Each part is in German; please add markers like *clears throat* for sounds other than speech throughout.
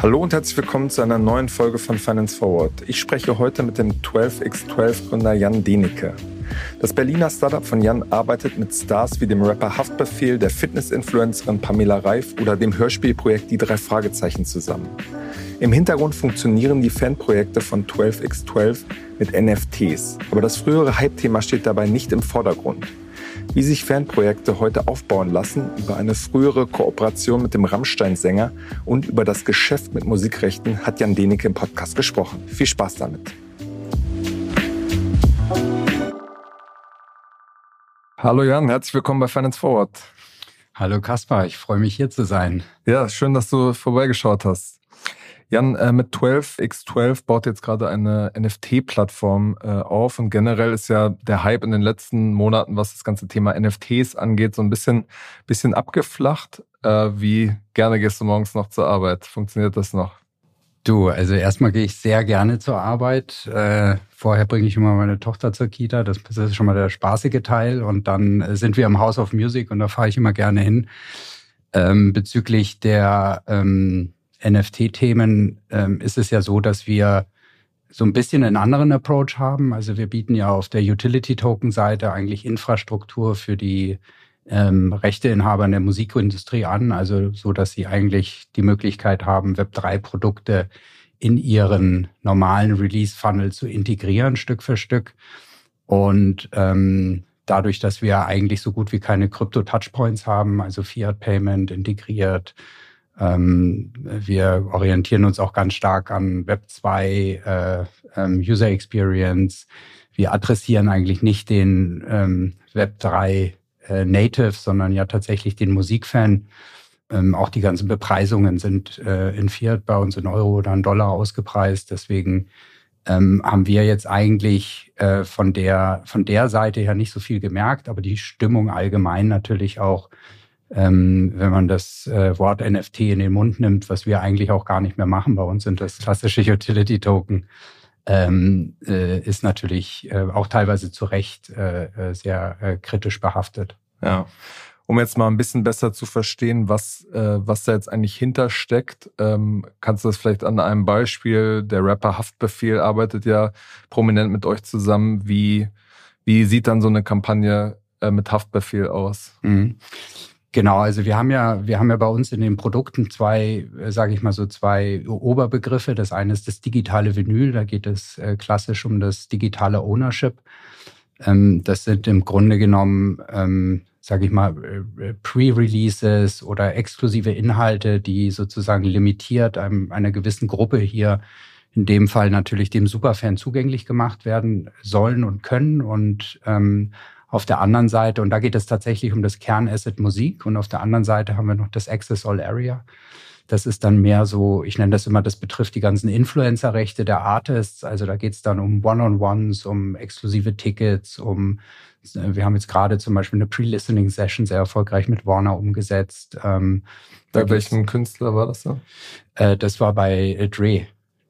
Hallo und herzlich willkommen zu einer neuen Folge von Finance Forward. Ich spreche heute mit dem 12x12-Gründer Jan Denecke. Das Berliner Startup von Jan arbeitet mit Stars wie dem Rapper Haftbefehl, der Fitness-Influencerin Pamela Reif oder dem Hörspielprojekt Die drei Fragezeichen zusammen. Im Hintergrund funktionieren die Fanprojekte von 12x12 mit NFTs, aber das frühere Hype-Thema steht dabei nicht im Vordergrund. Wie sich Fanprojekte heute aufbauen lassen, über eine frühere Kooperation mit dem Rammstein-Sänger und über das Geschäft mit Musikrechten hat Jan Denecke im Podcast gesprochen. Viel Spaß damit. Hallo Jan, herzlich willkommen bei Finance Forward. Hallo Kaspar, ich freue mich hier zu sein. Ja, schön, dass du vorbeigeschaut hast. Jan, äh, mit 12x12 baut jetzt gerade eine NFT-Plattform äh, auf und generell ist ja der Hype in den letzten Monaten, was das ganze Thema NFTs angeht, so ein bisschen, bisschen abgeflacht. Äh, wie gerne gehst du morgens noch zur Arbeit? Funktioniert das noch? Du, also erstmal gehe ich sehr gerne zur Arbeit. Äh, vorher bringe ich immer meine Tochter zur Kita. Das, das ist schon mal der spaßige Teil. Und dann äh, sind wir im House of Music und da fahre ich immer gerne hin. Ähm, bezüglich der ähm, NFT-Themen ähm, ist es ja so, dass wir so ein bisschen einen anderen Approach haben. Also wir bieten ja auf der Utility-Token-Seite eigentlich Infrastruktur für die ähm, Rechteinhaber in der Musikindustrie an, also so, dass sie eigentlich die Möglichkeit haben, Web3-Produkte in ihren normalen Release-Funnel zu integrieren, Stück für Stück. Und ähm, dadurch, dass wir eigentlich so gut wie keine Krypto-Touchpoints haben, also Fiat-Payment integriert, wir orientieren uns auch ganz stark an Web 2, äh, ähm, User Experience. Wir adressieren eigentlich nicht den ähm, Web 3 äh, Native, sondern ja tatsächlich den Musikfan. Ähm, auch die ganzen Bepreisungen sind äh, in Fiat bei uns in Euro oder in Dollar ausgepreist. Deswegen ähm, haben wir jetzt eigentlich von der von der Seite her nicht so viel gemerkt, aber die Stimmung allgemein natürlich auch, ähm, wenn man das äh, Wort NFT in den Mund nimmt, was wir eigentlich auch gar nicht mehr machen. Bei uns sind das klassische Utility Token ähm, äh, ist natürlich äh, auch teilweise zu Recht äh, äh, sehr äh, kritisch behaftet. Ja. Um jetzt mal ein bisschen besser zu verstehen, was, was da jetzt eigentlich hintersteckt, ähm, kannst du das vielleicht an einem Beispiel, der Rapper Haftbefehl arbeitet ja prominent mit euch zusammen. Wie, wie sieht dann so eine Kampagne mit Haftbefehl aus? Mhm. Genau, also wir haben ja, wir haben ja bei uns in den Produkten zwei, äh, sage ich mal so, zwei Oberbegriffe. Das eine ist das digitale Vinyl, da geht es äh, klassisch um das digitale Ownership. Ähm, das sind im Grunde genommen, ähm, sage ich mal, äh, Pre-Releases oder exklusive Inhalte, die sozusagen limitiert einer gewissen Gruppe hier, in dem Fall natürlich dem Superfan zugänglich gemacht werden sollen und können und ähm, auf der anderen Seite, und da geht es tatsächlich um das Kernasset Musik, und auf der anderen Seite haben wir noch das Access All Area. Das ist dann mehr so, ich nenne das immer, das betrifft die ganzen Influencer-Rechte der Artists. Also da geht es dann um One-on-Ones, um exklusive Tickets, um wir haben jetzt gerade zum Beispiel eine Pre-Listening-Session sehr erfolgreich mit Warner umgesetzt. Ähm, bei welchem Künstler war das so? Äh, das war bei äh, Dre,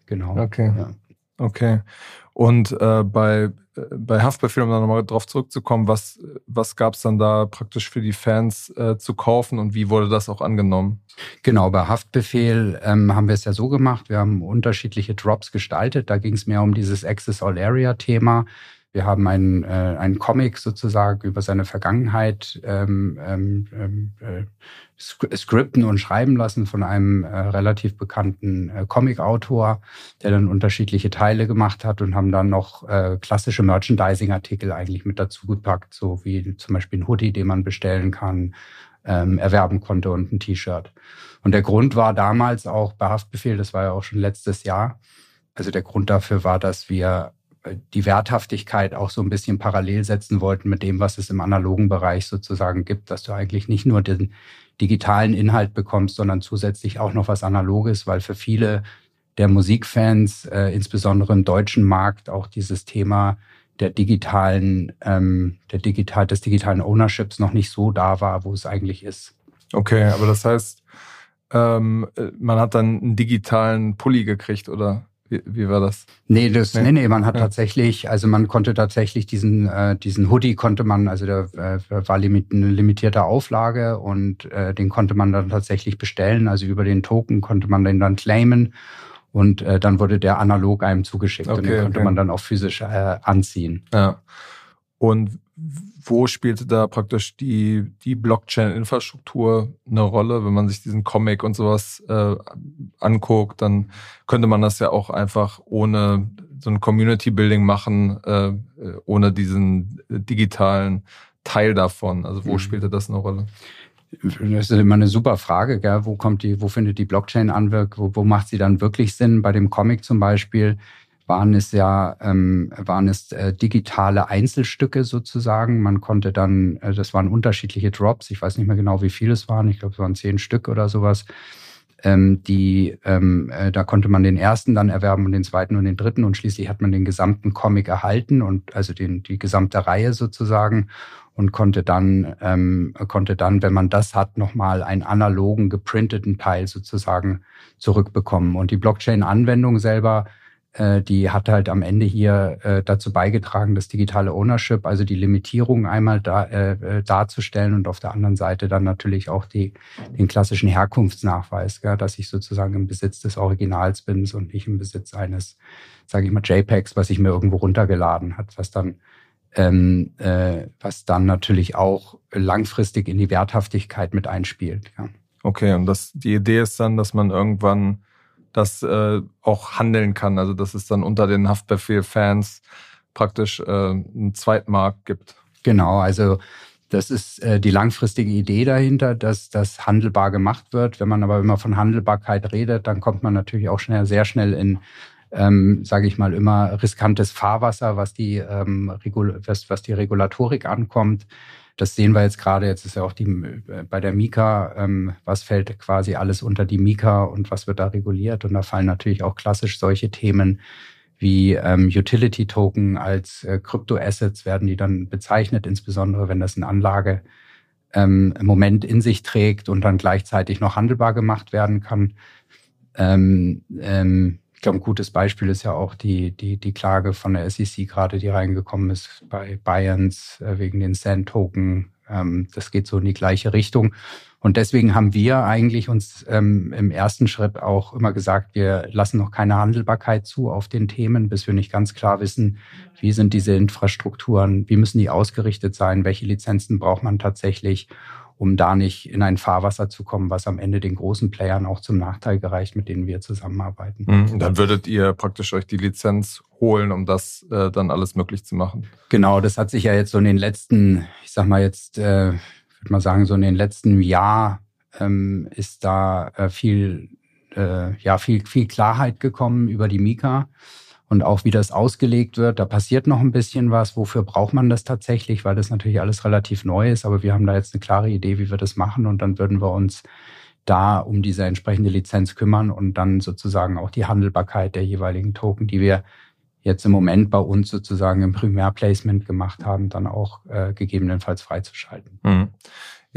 genau. Okay. Ja. Okay. Und äh, bei bei Haftbefehl, um da nochmal drauf zurückzukommen, was, was gab es dann da praktisch für die Fans äh, zu kaufen und wie wurde das auch angenommen? Genau, bei Haftbefehl ähm, haben wir es ja so gemacht, wir haben unterschiedliche Drops gestaltet. Da ging es mehr um dieses Access All Area Thema. Wir haben einen, äh, einen Comic sozusagen über seine Vergangenheit ähm, ähm, ähm äh, skripten und schreiben lassen von einem äh, relativ bekannten äh, Comic-Autor, der dann unterschiedliche Teile gemacht hat und haben dann noch äh, klassische Merchandising-Artikel eigentlich mit dazu gepackt, so wie zum Beispiel ein Hoodie, den man bestellen kann, ähm, erwerben konnte und ein T-Shirt. Und der Grund war damals auch bei Haftbefehl, das war ja auch schon letztes Jahr, also der Grund dafür war, dass wir die Werthaftigkeit auch so ein bisschen parallel setzen wollten mit dem, was es im analogen Bereich sozusagen gibt, dass du eigentlich nicht nur den digitalen Inhalt bekommst, sondern zusätzlich auch noch was Analoges, weil für viele der Musikfans, äh, insbesondere im deutschen Markt, auch dieses Thema der digitalen, ähm, der digital, des digitalen Ownerships noch nicht so da war, wo es eigentlich ist. Okay, aber das heißt, ähm, man hat dann einen digitalen Pulli gekriegt, oder? Wie, wie war das? Nee, das, nee, nee, man hat ja. tatsächlich, also man konnte tatsächlich diesen, äh, diesen Hoodie konnte man, also der äh, war limit, eine limitierte Auflage und äh, den konnte man dann tatsächlich bestellen. Also über den Token konnte man den dann claimen und äh, dann wurde der analog einem zugeschickt okay, und den konnte okay. man dann auch physisch äh, anziehen. Ja. Und wo spielte da praktisch die, die Blockchain-Infrastruktur eine Rolle? Wenn man sich diesen Comic und sowas äh, anguckt, dann könnte man das ja auch einfach ohne so ein Community-Building machen, äh, ohne diesen digitalen Teil davon. Also wo mhm. spielte das eine Rolle? Das ist immer eine super Frage, gell? Wo kommt die, wo findet die Blockchain Anwirkung? Wo, wo macht sie dann wirklich Sinn? Bei dem Comic zum Beispiel waren es ja ähm, waren es äh, digitale Einzelstücke sozusagen. Man konnte dann, äh, das waren unterschiedliche Drops. Ich weiß nicht mehr genau, wie viele es waren. Ich glaube, es waren zehn Stück oder sowas. Ähm, die, ähm, äh, da konnte man den ersten dann erwerben und den zweiten und den dritten und schließlich hat man den gesamten Comic erhalten und also den, die gesamte Reihe sozusagen und konnte dann, ähm, konnte dann, wenn man das hat, nochmal einen analogen, geprinteten Teil sozusagen zurückbekommen. Und die Blockchain-Anwendung selber die hat halt am Ende hier äh, dazu beigetragen, das digitale Ownership, also die Limitierung einmal da, äh, äh, darzustellen und auf der anderen Seite dann natürlich auch die, den klassischen Herkunftsnachweis, gell, dass ich sozusagen im Besitz des Originals bin und nicht im Besitz eines, sage ich mal, JPEGs, was ich mir irgendwo runtergeladen hat, was dann ähm, äh, was dann natürlich auch langfristig in die Werthaftigkeit mit einspielt. Ja. Okay, und das, die Idee ist dann, dass man irgendwann das äh, auch handeln kann. Also dass es dann unter den Haftbefehl-Fans praktisch äh, einen Zweitmarkt gibt. Genau, also das ist äh, die langfristige Idee dahinter, dass das handelbar gemacht wird. Wenn man aber immer von Handelbarkeit redet, dann kommt man natürlich auch schnell, sehr schnell in, ähm, sage ich mal, immer riskantes Fahrwasser, was die, ähm, was, was die Regulatorik ankommt. Das sehen wir jetzt gerade. Jetzt ist ja auch die äh, bei der Mika, ähm, was fällt quasi alles unter die Mika und was wird da reguliert? Und da fallen natürlich auch klassisch solche Themen wie ähm, Utility-Token als äh, Kryptoassets werden die dann bezeichnet, insbesondere wenn das eine Anlage ähm, im Moment in sich trägt und dann gleichzeitig noch handelbar gemacht werden kann. Ähm, ähm, ich glaube, ein gutes Beispiel ist ja auch die, die, die Klage von der SEC gerade, die reingekommen ist bei Bayerns äh, wegen den Sand-Token. Ähm, das geht so in die gleiche Richtung. Und deswegen haben wir eigentlich uns ähm, im ersten Schritt auch immer gesagt, wir lassen noch keine Handelbarkeit zu auf den Themen, bis wir nicht ganz klar wissen, wie sind diese Infrastrukturen, wie müssen die ausgerichtet sein, welche Lizenzen braucht man tatsächlich um da nicht in ein Fahrwasser zu kommen, was am Ende den großen Playern auch zum Nachteil gereicht, mit denen wir zusammenarbeiten. Mhm. Dann würdet ihr praktisch euch die Lizenz holen, um das äh, dann alles möglich zu machen. Genau, das hat sich ja jetzt so in den letzten, ich sag mal jetzt, äh, würde mal sagen, so in den letzten Jahr ähm, ist da äh, viel, äh, ja, viel, viel Klarheit gekommen über die Mika und auch wie das ausgelegt wird. Da passiert noch ein bisschen was. Wofür braucht man das tatsächlich? Weil das natürlich alles relativ neu ist, aber wir haben da jetzt eine klare Idee, wie wir das machen und dann würden wir uns da um diese entsprechende Lizenz kümmern und dann sozusagen auch die Handelbarkeit der jeweiligen Token, die wir jetzt im Moment bei uns sozusagen im Primärplacement gemacht haben, dann auch äh, gegebenenfalls freizuschalten. Mhm.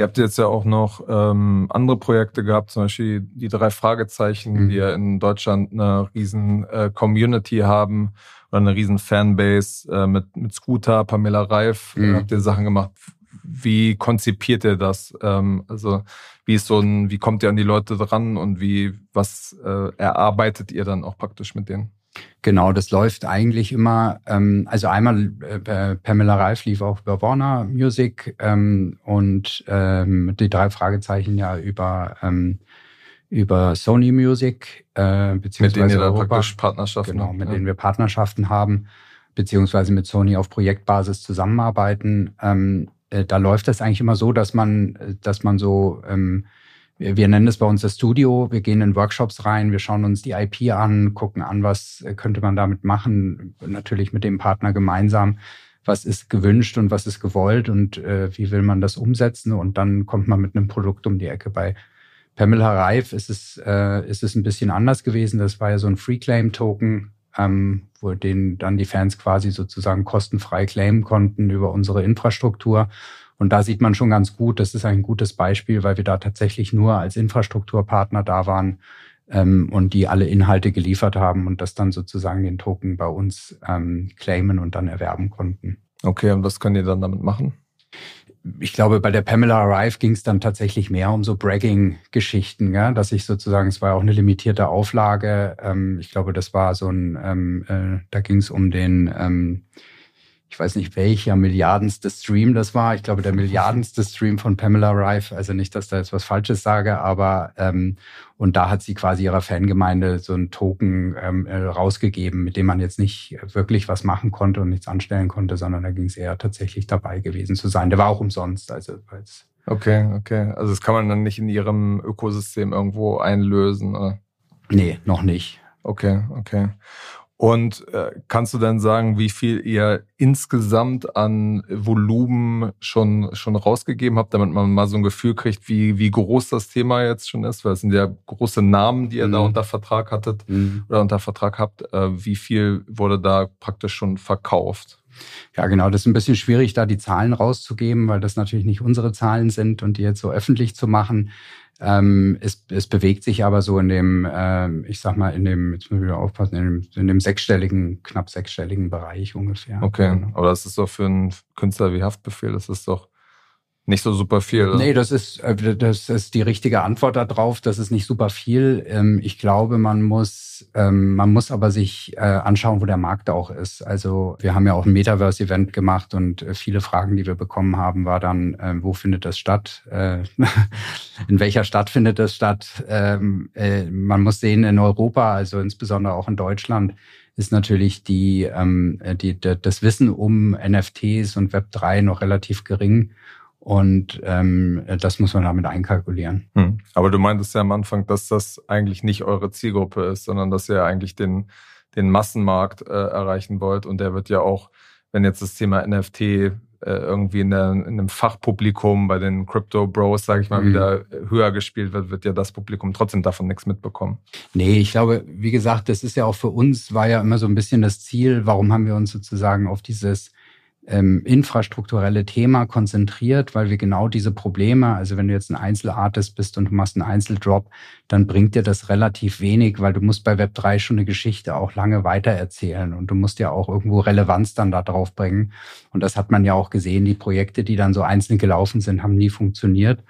Ihr habt jetzt ja auch noch ähm, andere Projekte gehabt, zum Beispiel die drei Fragezeichen, mhm. die ja in Deutschland eine riesen äh, Community haben oder eine riesen Fanbase äh, mit, mit Scooter, Pamela Reif, mhm. habt ihr Sachen gemacht. Wie konzipiert ihr das? Ähm, also wie ist so ein, wie kommt ihr an die Leute dran und wie, was äh, erarbeitet ihr dann auch praktisch mit denen? Genau, das läuft eigentlich immer, ähm, also einmal äh, Pamela Reif lief auch über Warner Music ähm, und ähm, die drei Fragezeichen ja über, ähm, über Sony Music, äh, beziehungsweise mit denen ihr da praktisch Partnerschaften Genau, mit ja. denen wir Partnerschaften haben, beziehungsweise mit Sony auf Projektbasis zusammenarbeiten. Ähm, äh, da läuft das eigentlich immer so, dass man, dass man so ähm, wir nennen es bei uns das Studio. Wir gehen in Workshops rein, wir schauen uns die IP an, gucken an, was könnte man damit machen, natürlich mit dem Partner gemeinsam. Was ist gewünscht und was ist gewollt und äh, wie will man das umsetzen? Und dann kommt man mit einem Produkt um die Ecke. Bei Pamela Reif ist es, äh, ist es ein bisschen anders gewesen. Das war ja so ein Free Claim Token, ähm, wo den dann die Fans quasi sozusagen kostenfrei claimen konnten über unsere Infrastruktur. Und da sieht man schon ganz gut, das ist ein gutes Beispiel, weil wir da tatsächlich nur als Infrastrukturpartner da waren, ähm, und die alle Inhalte geliefert haben und das dann sozusagen den Token bei uns ähm, claimen und dann erwerben konnten. Okay, und was könnt ihr dann damit machen? ich glaube, bei der Pamela Arrive ging es dann tatsächlich mehr um so Bragging-Geschichten, ja, dass ich sozusagen, es war ja auch eine limitierte Auflage. Ähm, ich glaube, das war so ein, ähm, äh, da ging es um den, ähm, ich weiß nicht welcher milliardenste Stream das war. Ich glaube, der milliardenste Stream von Pamela Rife. Also nicht, dass da jetzt was Falsches sage, aber ähm, und da hat sie quasi ihrer Fangemeinde so einen Token ähm, äh, rausgegeben, mit dem man jetzt nicht wirklich was machen konnte und nichts anstellen konnte, sondern da ging es eher tatsächlich dabei gewesen zu sein. Der war auch umsonst. Also okay, okay. Also das kann man dann nicht in ihrem Ökosystem irgendwo einlösen, oder? Nee, noch nicht. Okay, okay. Und äh, kannst du denn sagen, wie viel ihr insgesamt an Volumen schon, schon rausgegeben habt, damit man mal so ein Gefühl kriegt, wie, wie groß das Thema jetzt schon ist? Weil es sind ja große Namen, die ihr mhm. da unter Vertrag hattet mhm. oder unter Vertrag habt. Äh, wie viel wurde da praktisch schon verkauft? Ja, genau. Das ist ein bisschen schwierig, da die Zahlen rauszugeben, weil das natürlich nicht unsere Zahlen sind und die jetzt so öffentlich zu machen. Ähm, es, es bewegt sich aber so in dem, ähm, ich sag mal, in dem, jetzt muss ich wieder aufpassen, in dem, in dem sechsstelligen, knapp sechsstelligen Bereich ungefähr. Okay, genau. aber das ist doch für einen Künstler wie Haftbefehl, das ist doch nicht so super viel. Oder? Nee, das ist, äh, das ist die richtige Antwort darauf. Das ist nicht super viel. Ähm, ich glaube, man muss, ähm, man muss aber sich äh, anschauen, wo der Markt auch ist. Also wir haben ja auch ein Metaverse-Event gemacht und äh, viele Fragen, die wir bekommen haben, war dann, wo findet das statt? *laughs* In welcher Stadt findet das statt? Ähm, man muss sehen, in Europa, also insbesondere auch in Deutschland, ist natürlich die, die, das Wissen um NFTs und Web3 noch relativ gering. Und ähm, das muss man damit einkalkulieren. Hm. Aber du meintest ja am Anfang, dass das eigentlich nicht eure Zielgruppe ist, sondern dass ihr eigentlich den, den Massenmarkt äh, erreichen wollt. Und der wird ja auch, wenn jetzt das Thema NFT äh, irgendwie in, der, in einem Fachpublikum bei den Crypto Bros, sage ich mal, mhm. wieder höher gespielt wird, wird ja das Publikum trotzdem davon nichts mitbekommen. Nee, ich glaube, wie gesagt, das ist ja auch für uns, war ja immer so ein bisschen das Ziel, warum haben wir uns sozusagen auf dieses ähm, infrastrukturelle Thema konzentriert, weil wir genau diese Probleme, also wenn du jetzt ein Einzelartist bist und du machst einen Einzeldrop, dann bringt dir das relativ wenig, weil du musst bei Web3 schon eine Geschichte auch lange weitererzählen und du musst ja auch irgendwo Relevanz dann da drauf bringen. Und das hat man ja auch gesehen, die Projekte, die dann so einzeln gelaufen sind, haben nie funktioniert.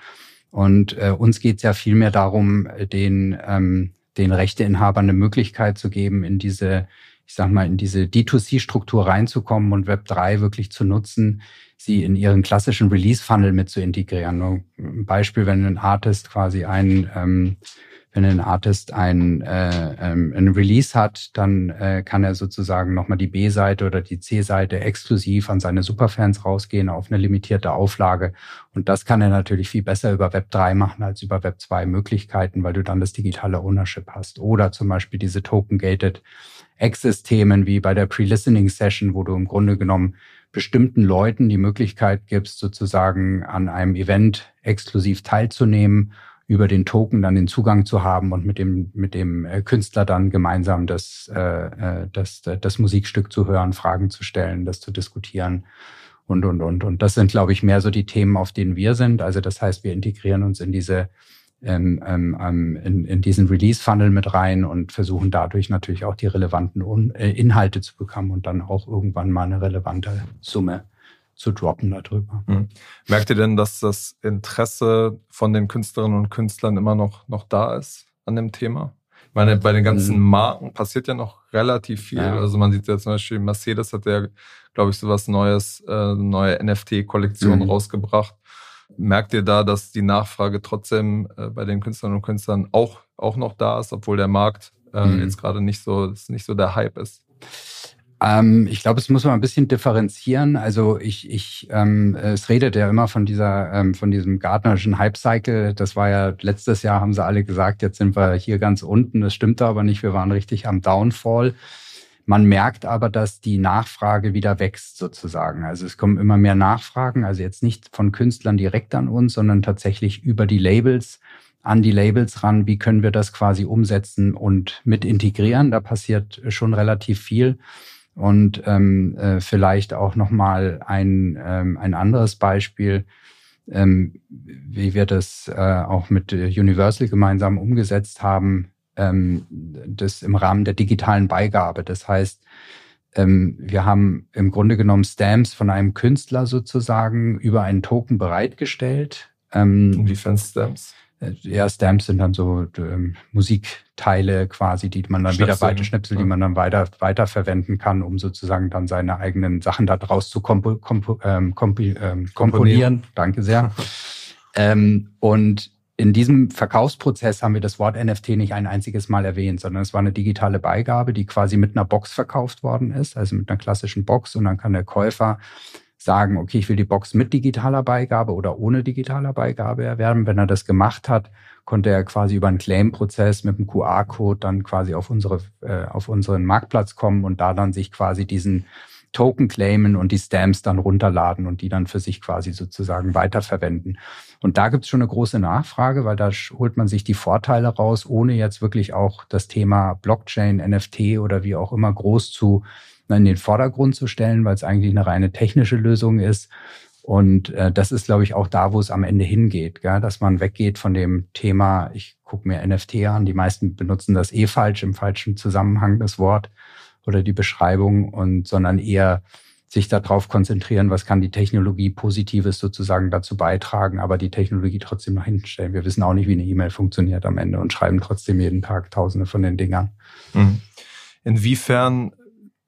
Und äh, uns geht es ja vielmehr darum, den, ähm, den Rechteinhabern eine Möglichkeit zu geben, in diese ich sag mal, in diese D2C-Struktur reinzukommen und Web3 wirklich zu nutzen, sie in ihren klassischen Release-Funnel mit zu integrieren. Ein Beispiel, wenn ein Artist quasi ein, ähm, wenn ein Artist ein, äh, ähm, ein Release hat, dann äh, kann er sozusagen nochmal die B-Seite oder die C-Seite exklusiv an seine Superfans rausgehen auf eine limitierte Auflage. Und das kann er natürlich viel besser über Web 3 machen als über Web 2 Möglichkeiten, weil du dann das digitale Ownership hast. Oder zum Beispiel diese Token-Gated Access-Themen wie bei der Pre-Listening-Session, wo du im Grunde genommen bestimmten Leuten die Möglichkeit gibst, sozusagen an einem Event exklusiv teilzunehmen, über den Token dann den Zugang zu haben und mit dem, mit dem äh, Künstler dann gemeinsam das, äh, äh das, das Musikstück zu hören, Fragen zu stellen, das zu diskutieren und, und, und. Und das sind, glaube ich, mehr so die Themen, auf denen wir sind. Also das heißt, wir integrieren uns in diese ähm, ähm, ähm, in, in diesen Release-Funnel mit rein und versuchen dadurch natürlich auch die relevanten Un äh, Inhalte zu bekommen und dann auch irgendwann mal eine relevante Summe zu droppen darüber. Mhm. Merkt ihr denn, dass das Interesse von den Künstlerinnen und Künstlern immer noch, noch da ist an dem Thema? Ich meine, bei den ganzen mhm. Marken passiert ja noch relativ viel. Ja. Also man sieht ja zum Beispiel, Mercedes hat ja, glaube ich, so was Neues, äh, neue NFT-Kollektion mhm. rausgebracht. Merkt ihr da, dass die Nachfrage trotzdem äh, bei den Künstlerinnen und Künstlern auch, auch noch da ist, obwohl der Markt äh, mhm. jetzt gerade nicht so, nicht so der Hype ist? Ähm, ich glaube, es muss man ein bisschen differenzieren. Also ich, ich, ähm, es redet ja immer von dieser, ähm, von diesem Gartnerischen Hype-Cycle. Das war ja letztes Jahr, haben sie alle gesagt, jetzt sind wir hier ganz unten. Das stimmt aber nicht. Wir waren richtig am Downfall. Man merkt aber, dass die Nachfrage wieder wächst sozusagen. Also es kommen immer mehr Nachfragen, also jetzt nicht von Künstlern direkt an uns, sondern tatsächlich über die Labels an die Labels ran. Wie können wir das quasi umsetzen und mit integrieren? Da passiert schon relativ viel. Und ähm, äh, vielleicht auch noch mal ein, ähm, ein anderes Beispiel, ähm, wie wir das äh, auch mit Universal gemeinsam umgesetzt haben ähm, das im Rahmen der digitalen Beigabe. Das heißt, ähm, wir haben im Grunde genommen Stamps von einem Künstler sozusagen über einen Token bereitgestellt. Ähm, Inwiefern Stamps? Äh, ja, Stamps sind dann so ähm, Musikteile quasi, die man dann Schnipsel. wieder weiter Schnipsel, ja. die man dann weiter weiter verwenden kann, um sozusagen dann seine eigenen Sachen daraus zu kompo, kompo, ähm, kompi, ähm, komponieren. Danke sehr. ähm, und in diesem Verkaufsprozess haben wir das Wort NFT nicht ein einziges Mal erwähnt, sondern es war eine digitale Beigabe, die quasi mit einer Box verkauft worden ist, also mit einer klassischen Box. Und dann kann der Käufer sagen, okay, ich will die Box mit digitaler Beigabe oder ohne digitaler Beigabe erwerben. Wenn er das gemacht hat, konnte er quasi über einen Claim-Prozess mit einem QR-Code dann quasi auf unsere, äh, auf unseren Marktplatz kommen und da dann sich quasi diesen Token claimen und die Stamps dann runterladen und die dann für sich quasi sozusagen weiterverwenden. Und da gibt es schon eine große Nachfrage, weil da holt man sich die Vorteile raus, ohne jetzt wirklich auch das Thema Blockchain, NFT oder wie auch immer groß zu in den Vordergrund zu stellen, weil es eigentlich eine reine technische Lösung ist. Und äh, das ist, glaube ich, auch da, wo es am Ende hingeht, gell? dass man weggeht von dem Thema, ich gucke mir NFT an, die meisten benutzen das eh falsch, im falschen Zusammenhang das Wort oder die Beschreibung, und sondern eher sich darauf konzentrieren, was kann die Technologie Positives sozusagen dazu beitragen, aber die Technologie trotzdem nach hinten stellen. Wir wissen auch nicht, wie eine E-Mail funktioniert am Ende und schreiben trotzdem jeden Tag Tausende von den Dingern. Mhm. Inwiefern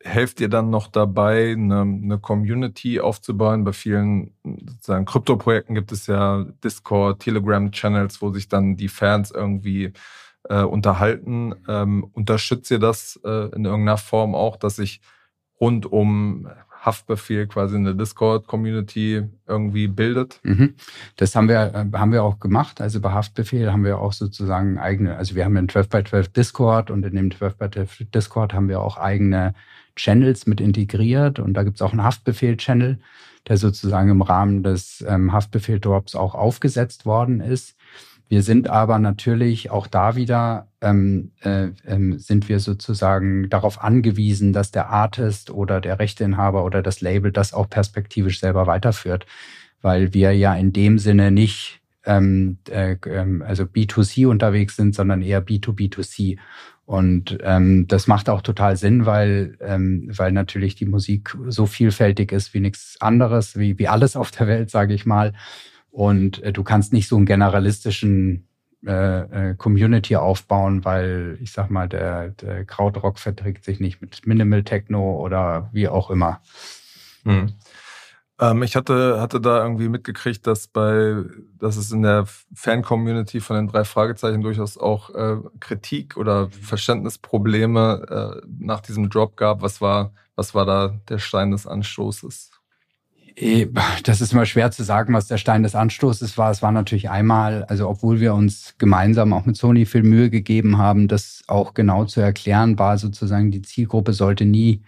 helft ihr dann noch dabei, eine, eine Community aufzubauen? Bei vielen sozusagen Krypto-Projekten gibt es ja Discord, Telegram-Channels, wo sich dann die Fans irgendwie äh, unterhalten. Ähm, unterstützt ihr das äh, in irgendeiner Form auch, dass sich rund um Haftbefehl quasi eine Discord-Community irgendwie bildet? Mhm. Das haben wir, äh, haben wir auch gemacht. Also bei Haftbefehl haben wir auch sozusagen eigene, also wir haben einen 12 by 12 Discord und in dem 12 by 12 Discord haben wir auch eigene Channels mit integriert und da gibt es auch einen Haftbefehl-Channel, der sozusagen im Rahmen des ähm, Haftbefehl-Drops auch aufgesetzt worden ist. Wir sind aber natürlich auch da wieder, ähm, äh, äh, sind wir sozusagen darauf angewiesen, dass der Artist oder der Rechteinhaber oder das Label das auch perspektivisch selber weiterführt, weil wir ja in dem Sinne nicht ähm, äh, ähm, also B2C unterwegs sind, sondern eher B2B2C. Und ähm, das macht auch total Sinn, weil, ähm, weil natürlich die Musik so vielfältig ist wie nichts anderes, wie, wie alles auf der Welt, sage ich mal. Und äh, du kannst nicht so einen generalistischen äh, äh, Community aufbauen, weil ich sag mal, der, der Krautrock verträgt sich nicht mit Minimal Techno oder wie auch immer. Hm. Ähm, ich hatte, hatte da irgendwie mitgekriegt, dass bei, dass es in der Fan-Community von den drei Fragezeichen durchaus auch äh, Kritik oder Verständnisprobleme äh, nach diesem Drop gab. Was war, was war da der Stein des Anstoßes? Eh, *laughs* das ist immer schwer zu sagen, was der Stein des Anstoßes war. Es war natürlich einmal, also obwohl wir uns gemeinsam auch mit Sony viel Mühe gegeben haben, das auch genau zu erklären, war sozusagen die Zielgruppe sollte nie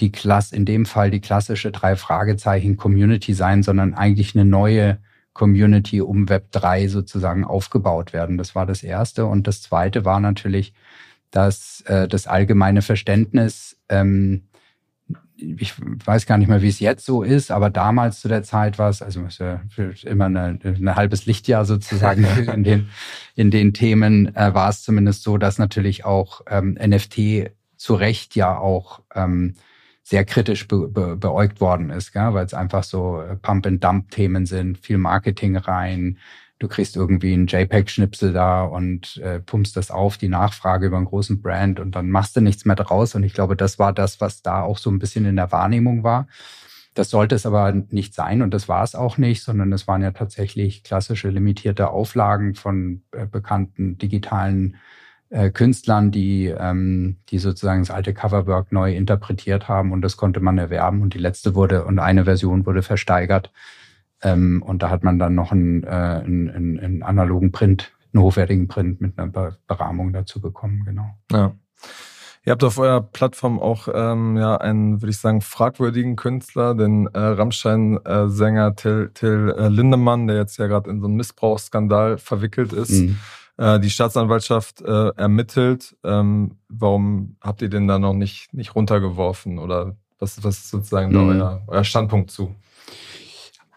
die Klasse, in dem Fall die klassische drei Fragezeichen Community sein, sondern eigentlich eine neue Community um Web 3 sozusagen aufgebaut werden. Das war das erste. Und das zweite war natürlich, dass äh, das allgemeine Verständnis ähm, ich weiß gar nicht mehr, wie es jetzt so ist, aber damals zu der Zeit war es, also immer ein halbes Lichtjahr sozusagen *laughs* in den, in den Themen, äh, war es zumindest so, dass natürlich auch ähm, NFT zu Recht ja auch ähm, sehr kritisch be, be, beäugt worden ist, weil es einfach so äh, Pump-and-Dump-Themen sind, viel Marketing rein, du kriegst irgendwie einen JPEG-Schnipsel da und äh, pumpst das auf, die Nachfrage über einen großen Brand und dann machst du nichts mehr draus. Und ich glaube, das war das, was da auch so ein bisschen in der Wahrnehmung war. Das sollte es aber nicht sein und das war es auch nicht, sondern es waren ja tatsächlich klassische limitierte Auflagen von äh, bekannten digitalen äh, Künstlern, die, ähm, die sozusagen das alte Coverwork neu interpretiert haben und das konnte man erwerben und die letzte wurde und eine Version wurde versteigert ähm, und da hat man dann noch einen, äh, einen, einen, einen analogen Print, einen hochwertigen Print mit einer Berahmung dazu bekommen, genau. Ja. Ihr habt auf eurer Plattform auch ähm, ja einen, würde ich sagen, fragwürdigen Künstler, den äh, Rammstein-Sänger Till, Till äh, Lindemann, der jetzt ja gerade in so einen Missbrauchsskandal verwickelt ist. Mhm. Äh, die Staatsanwaltschaft äh, ermittelt. Ähm, warum habt ihr den da noch nicht, nicht runtergeworfen? Oder was, was ist sozusagen mhm. da euer, euer Standpunkt zu?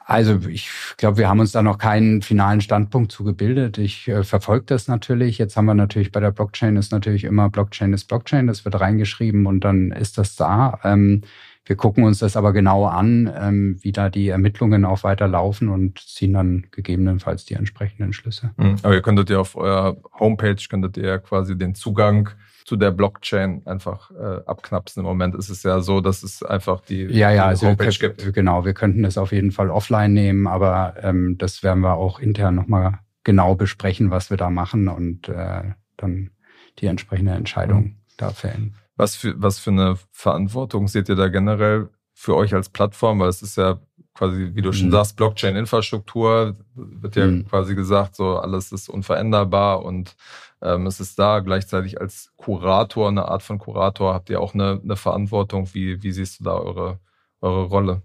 Also ich glaube, wir haben uns da noch keinen finalen Standpunkt zugebildet. Ich äh, verfolge das natürlich. Jetzt haben wir natürlich bei der Blockchain ist natürlich immer Blockchain ist Blockchain. Das wird reingeschrieben und dann ist das da. Ähm, wir gucken uns das aber genau an, ähm, wie da die Ermittlungen auch weiterlaufen und ziehen dann gegebenenfalls die entsprechenden Schlüsse. Mhm. Aber ihr könntet ja auf eurer Homepage könntet ihr ja quasi den Zugang zu der Blockchain einfach äh, abknapsen. Im Moment ist es ja so, dass es einfach die, ja, ja, also Homepage wir, gibt. Genau, wir könnten das auf jeden Fall offline nehmen, aber ähm, das werden wir auch intern nochmal genau besprechen, was wir da machen und äh, dann die entsprechende Entscheidung mhm. da fällen. Was für, was für eine Verantwortung seht ihr da generell für euch als Plattform? Weil es ist ja quasi, wie du schon mhm. sagst, Blockchain-Infrastruktur, wird ja mhm. quasi gesagt, so alles ist unveränderbar und ähm, es ist da gleichzeitig als Kurator, eine Art von Kurator, habt ihr auch eine, eine Verantwortung. Wie, wie siehst du da eure, eure Rolle?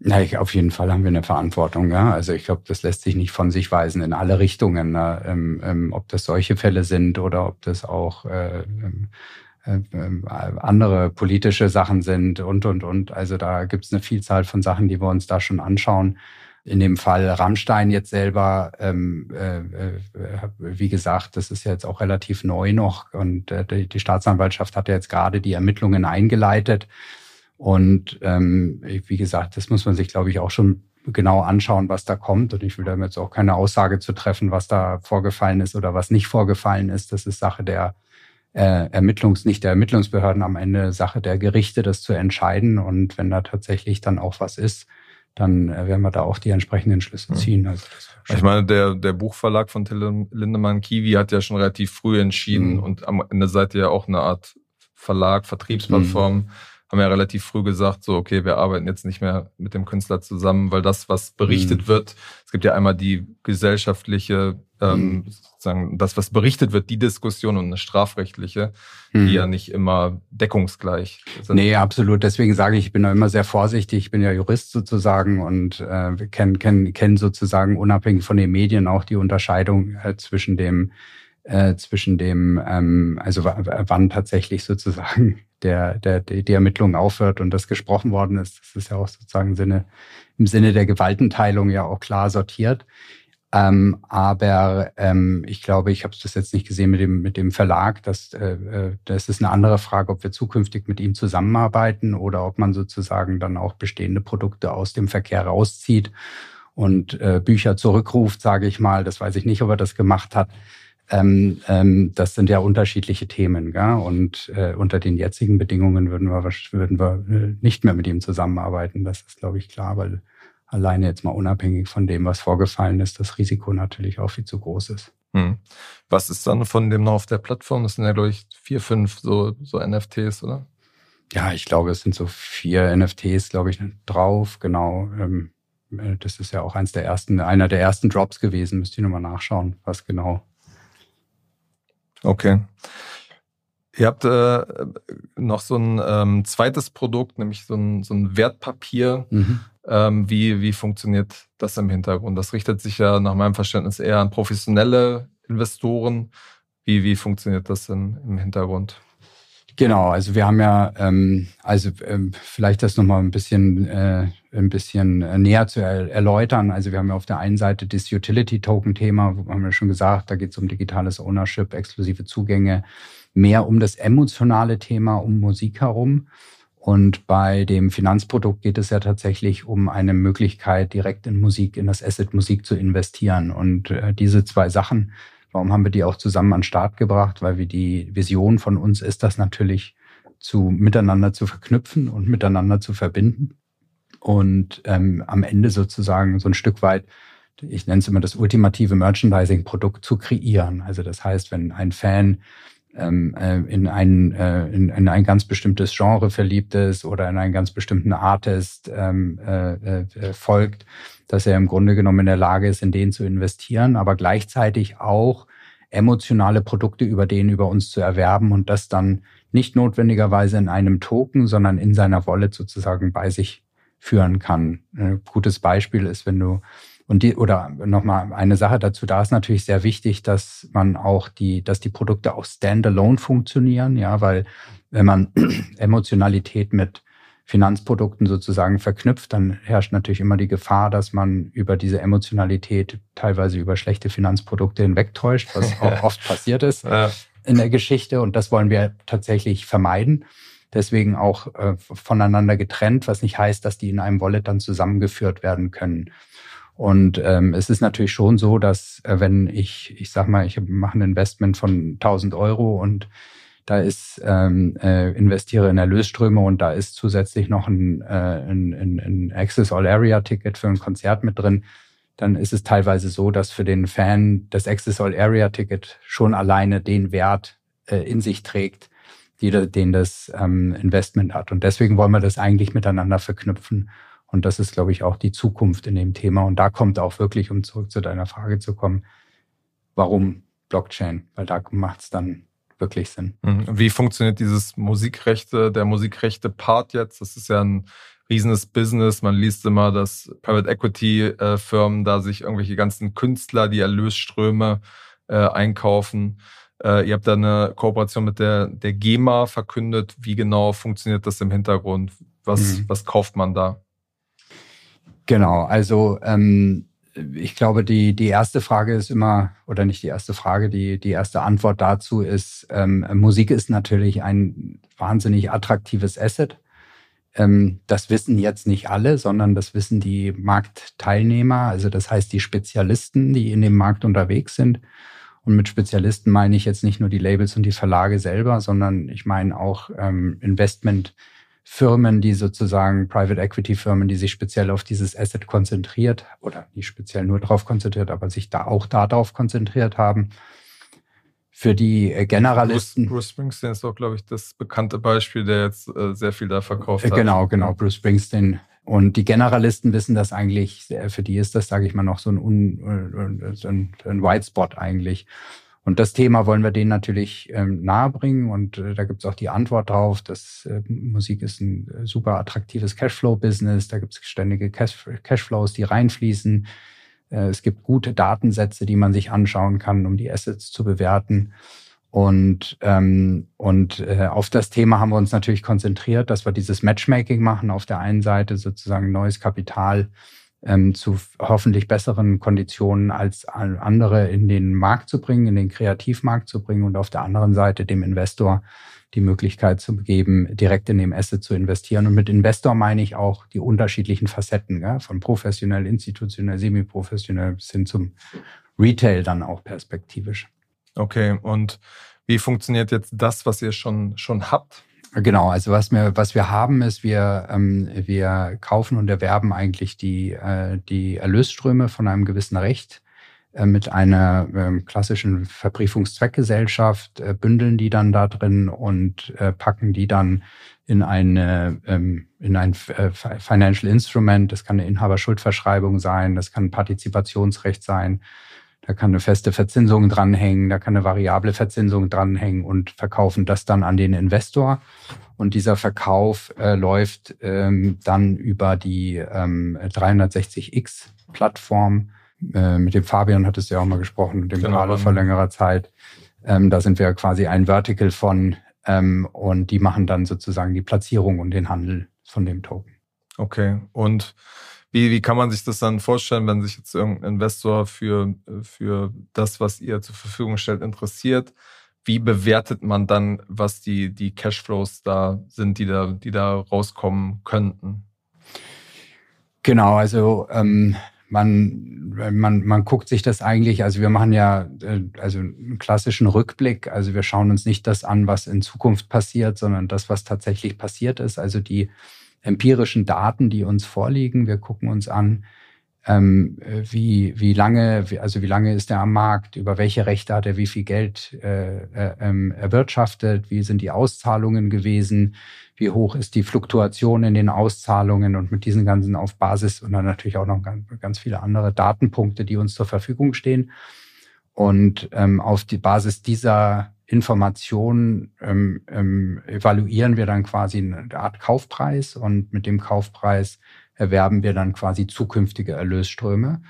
Ja, ich, auf jeden Fall haben wir eine Verantwortung. Ja? Also ich glaube, das lässt sich nicht von sich weisen in alle Richtungen. Ne? Ähm, ähm, ob das solche Fälle sind oder ob das auch äh, ähm, äh, äh, andere politische Sachen sind und, und, und. Also da gibt es eine Vielzahl von Sachen, die wir uns da schon anschauen in dem Fall Rammstein jetzt selber, ähm, äh, äh, wie gesagt, das ist jetzt auch relativ neu noch und äh, die, die Staatsanwaltschaft hat ja jetzt gerade die Ermittlungen eingeleitet. Und ähm, wie gesagt, das muss man sich, glaube ich, auch schon genau anschauen, was da kommt. Und ich will damit jetzt auch keine Aussage zu treffen, was da vorgefallen ist oder was nicht vorgefallen ist. Das ist Sache der äh, Ermittlungs, nicht der Ermittlungsbehörden am Ende, Sache der Gerichte, das zu entscheiden. Und wenn da tatsächlich dann auch was ist, dann äh, werden wir da auch die entsprechenden Schlüsse ziehen. Also ich meine, der, der Buchverlag von Till Lindemann Kiwi hat ja schon relativ früh entschieden mhm. und am Ende seid ihr ja auch eine Art Verlag, Vertriebsplattform. Mhm. Haben ja relativ früh gesagt, so, okay, wir arbeiten jetzt nicht mehr mit dem Künstler zusammen, weil das, was berichtet mhm. wird, es gibt ja einmal die gesellschaftliche ähm, mhm. sozusagen das, was berichtet wird, die Diskussion und eine strafrechtliche, mhm. die ja nicht immer deckungsgleich sind. Nee, absolut. Deswegen sage ich, ich bin da immer sehr vorsichtig. Ich bin ja Jurist sozusagen und äh, kennen kenn, kenn sozusagen unabhängig von den Medien auch die Unterscheidung äh, zwischen dem äh, zwischen dem, ähm, also wann tatsächlich sozusagen *laughs* der, der, die Ermittlung aufhört und das gesprochen worden ist. Das ist ja auch sozusagen Sinne, im Sinne der Gewaltenteilung ja auch klar sortiert. Ähm, aber ähm, ich glaube, ich habe das jetzt nicht gesehen mit dem, mit dem Verlag. Das, äh, äh, das ist eine andere Frage, ob wir zukünftig mit ihm zusammenarbeiten oder ob man sozusagen dann auch bestehende Produkte aus dem Verkehr rauszieht und äh, Bücher zurückruft, sage ich mal. Das weiß ich nicht, ob er das gemacht hat. Ähm, ähm, das sind ja unterschiedliche Themen. Gell? Und äh, unter den jetzigen Bedingungen würden wir, würden wir äh, nicht mehr mit ihm zusammenarbeiten. Das ist, glaube ich, klar, weil alleine jetzt mal unabhängig von dem, was vorgefallen ist, das Risiko natürlich auch viel zu groß ist. Hm. Was ist dann von dem noch auf der Plattform? Das sind ja, glaube ich, vier, fünf so, so NFTs, oder? Ja, ich glaube, es sind so vier NFTs, glaube ich, drauf, genau. Ähm, äh, das ist ja auch eins der ersten, einer der ersten Drops gewesen. Müsst ihr nochmal nachschauen, was genau. Okay. Ihr habt äh, noch so ein ähm, zweites Produkt, nämlich so ein, so ein Wertpapier. Mhm. Ähm, wie, wie funktioniert das im Hintergrund? Das richtet sich ja nach meinem Verständnis eher an professionelle Investoren. Wie, wie funktioniert das denn im Hintergrund? Genau, also wir haben ja, ähm, also ähm, vielleicht das nochmal ein bisschen, äh, ein bisschen näher zu er erläutern. Also wir haben ja auf der einen Seite das Utility-Token-Thema, haben wir schon gesagt, da geht es um digitales Ownership, exklusive Zugänge, mehr um das emotionale Thema um Musik herum. Und bei dem Finanzprodukt geht es ja tatsächlich um eine Möglichkeit, direkt in Musik, in das Asset Musik zu investieren. Und äh, diese zwei Sachen, warum haben wir die auch zusammen an den Start gebracht? Weil wir die Vision von uns ist, das natürlich zu miteinander zu verknüpfen und miteinander zu verbinden. Und ähm, am Ende sozusagen so ein Stück weit, ich nenne es immer das ultimative Merchandising-Produkt zu kreieren. Also das heißt, wenn ein Fan ähm, äh, in, ein, äh, in, in ein ganz bestimmtes Genre verliebt ist oder in einen ganz bestimmten Artist ähm, äh, äh, folgt, dass er im Grunde genommen in der Lage ist, in den zu investieren, aber gleichzeitig auch emotionale Produkte über den über uns zu erwerben und das dann nicht notwendigerweise in einem Token, sondern in seiner Wallet sozusagen bei sich führen kann. Ein gutes Beispiel ist, wenn du und die, oder nochmal eine Sache dazu, da ist natürlich sehr wichtig, dass man auch die, dass die Produkte auch standalone funktionieren, ja, weil wenn man *clears throat* Emotionalität mit Finanzprodukten sozusagen verknüpft, dann herrscht natürlich immer die Gefahr, dass man über diese Emotionalität teilweise über schlechte Finanzprodukte hinwegtäuscht, was auch *laughs* oft passiert ist ja. in der Geschichte. Und das wollen wir tatsächlich vermeiden. Deswegen auch äh, voneinander getrennt, was nicht heißt, dass die in einem Wallet dann zusammengeführt werden können. Und ähm, es ist natürlich schon so, dass äh, wenn ich, ich sag mal, ich mache ein Investment von 1000 Euro und da ist ähm, äh, investiere in Erlösströme und da ist zusätzlich noch ein, äh, ein, ein, ein Access All Area Ticket für ein Konzert mit drin, dann ist es teilweise so, dass für den Fan das Access All Area Ticket schon alleine den Wert äh, in sich trägt, die, den das ähm, Investment hat. Und deswegen wollen wir das eigentlich miteinander verknüpfen. Und das ist, glaube ich, auch die Zukunft in dem Thema. Und da kommt auch wirklich, um zurück zu deiner Frage zu kommen, warum Blockchain? Weil da macht es dann wirklich Sinn. Mhm. Wie funktioniert dieses Musikrechte, der Musikrechte-Part jetzt? Das ist ja ein riesenes Business. Man liest immer, dass Private Equity äh, Firmen da sich irgendwelche ganzen Künstler, die Erlösströme äh, einkaufen. Äh, ihr habt da eine Kooperation mit der, der GEMA verkündet. Wie genau funktioniert das im Hintergrund? Was, mhm. was kauft man da? Genau, also ähm, ich glaube, die, die erste Frage ist immer, oder nicht die erste Frage, die, die erste Antwort dazu ist, ähm, Musik ist natürlich ein wahnsinnig attraktives Asset. Ähm, das wissen jetzt nicht alle, sondern das wissen die Marktteilnehmer, also das heißt die Spezialisten, die in dem Markt unterwegs sind. Und mit Spezialisten meine ich jetzt nicht nur die Labels und die Verlage selber, sondern ich meine auch ähm, Investment- Firmen, die sozusagen Private Equity Firmen, die sich speziell auf dieses Asset konzentriert oder nicht speziell nur darauf konzentriert, aber sich da auch darauf konzentriert haben. Für die äh, Generalisten. Bruce, Bruce Springsteen ist auch, glaube ich, das bekannte Beispiel, der jetzt äh, sehr viel da verkauft hat. Genau, genau. Bruce Springsteen und die Generalisten wissen das eigentlich, für die ist das, sage ich mal, noch so ein, äh, so ein, ein White Spot eigentlich. Und das Thema wollen wir denen natürlich ähm, nahebringen und äh, da gibt es auch die Antwort drauf, dass äh, Musik ist ein äh, super attraktives Cashflow-Business, da gibt es ständige Cash Cashflows, die reinfließen. Äh, es gibt gute Datensätze, die man sich anschauen kann, um die Assets zu bewerten. Und, ähm, und äh, auf das Thema haben wir uns natürlich konzentriert, dass wir dieses Matchmaking machen. Auf der einen Seite sozusagen neues Kapital ähm, zu hoffentlich besseren Konditionen als andere in den Markt zu bringen, in den Kreativmarkt zu bringen und auf der anderen Seite dem Investor die Möglichkeit zu geben, direkt in dem Asset zu investieren. Und mit Investor meine ich auch die unterschiedlichen Facetten, ja, von professionell, institutionell, semi-professionell bis hin zum Retail dann auch perspektivisch. Okay, und wie funktioniert jetzt das, was ihr schon, schon habt? Genau, also was wir, was wir haben, ist, wir, ähm, wir kaufen und erwerben eigentlich die, äh, die Erlösströme von einem gewissen Recht äh, mit einer ähm, klassischen Verbriefungszweckgesellschaft, äh, bündeln die dann da drin und äh, packen die dann in eine ähm, in ein äh, Financial Instrument. Das kann eine Inhaberschuldverschreibung sein, das kann Partizipationsrecht sein, da kann eine feste Verzinsung dranhängen, da kann eine variable Verzinsung dranhängen und verkaufen das dann an den Investor. Und dieser Verkauf äh, läuft ähm, dann über die ähm, 360X-Plattform. Äh, mit dem Fabian hat es ja auch mal gesprochen, dem genau. Carlo vor längerer Zeit. Ähm, da sind wir quasi ein Vertical von ähm, und die machen dann sozusagen die Platzierung und den Handel von dem Token. Okay. Und wie, wie kann man sich das dann vorstellen, wenn sich jetzt irgendein Investor für, für das, was ihr zur Verfügung stellt, interessiert? Wie bewertet man dann, was die, die Cashflows da sind, die da, die da rauskommen könnten? Genau, also ähm, man, man, man guckt sich das eigentlich, also wir machen ja äh, also einen klassischen Rückblick, also wir schauen uns nicht das an, was in Zukunft passiert, sondern das, was tatsächlich passiert ist. Also die empirischen Daten, die uns vorliegen. Wir gucken uns an, ähm, wie, wie lange, also wie lange ist er am Markt, über welche Rechte hat er wie viel Geld äh, äh, ähm, erwirtschaftet, wie sind die Auszahlungen gewesen, wie hoch ist die Fluktuation in den Auszahlungen und mit diesen ganzen auf Basis und dann natürlich auch noch ganz, ganz viele andere Datenpunkte, die uns zur Verfügung stehen. Und ähm, auf die Basis dieser Informationen ähm, ähm, evaluieren wir dann quasi eine Art Kaufpreis und mit dem Kaufpreis erwerben wir dann quasi zukünftige Erlösströme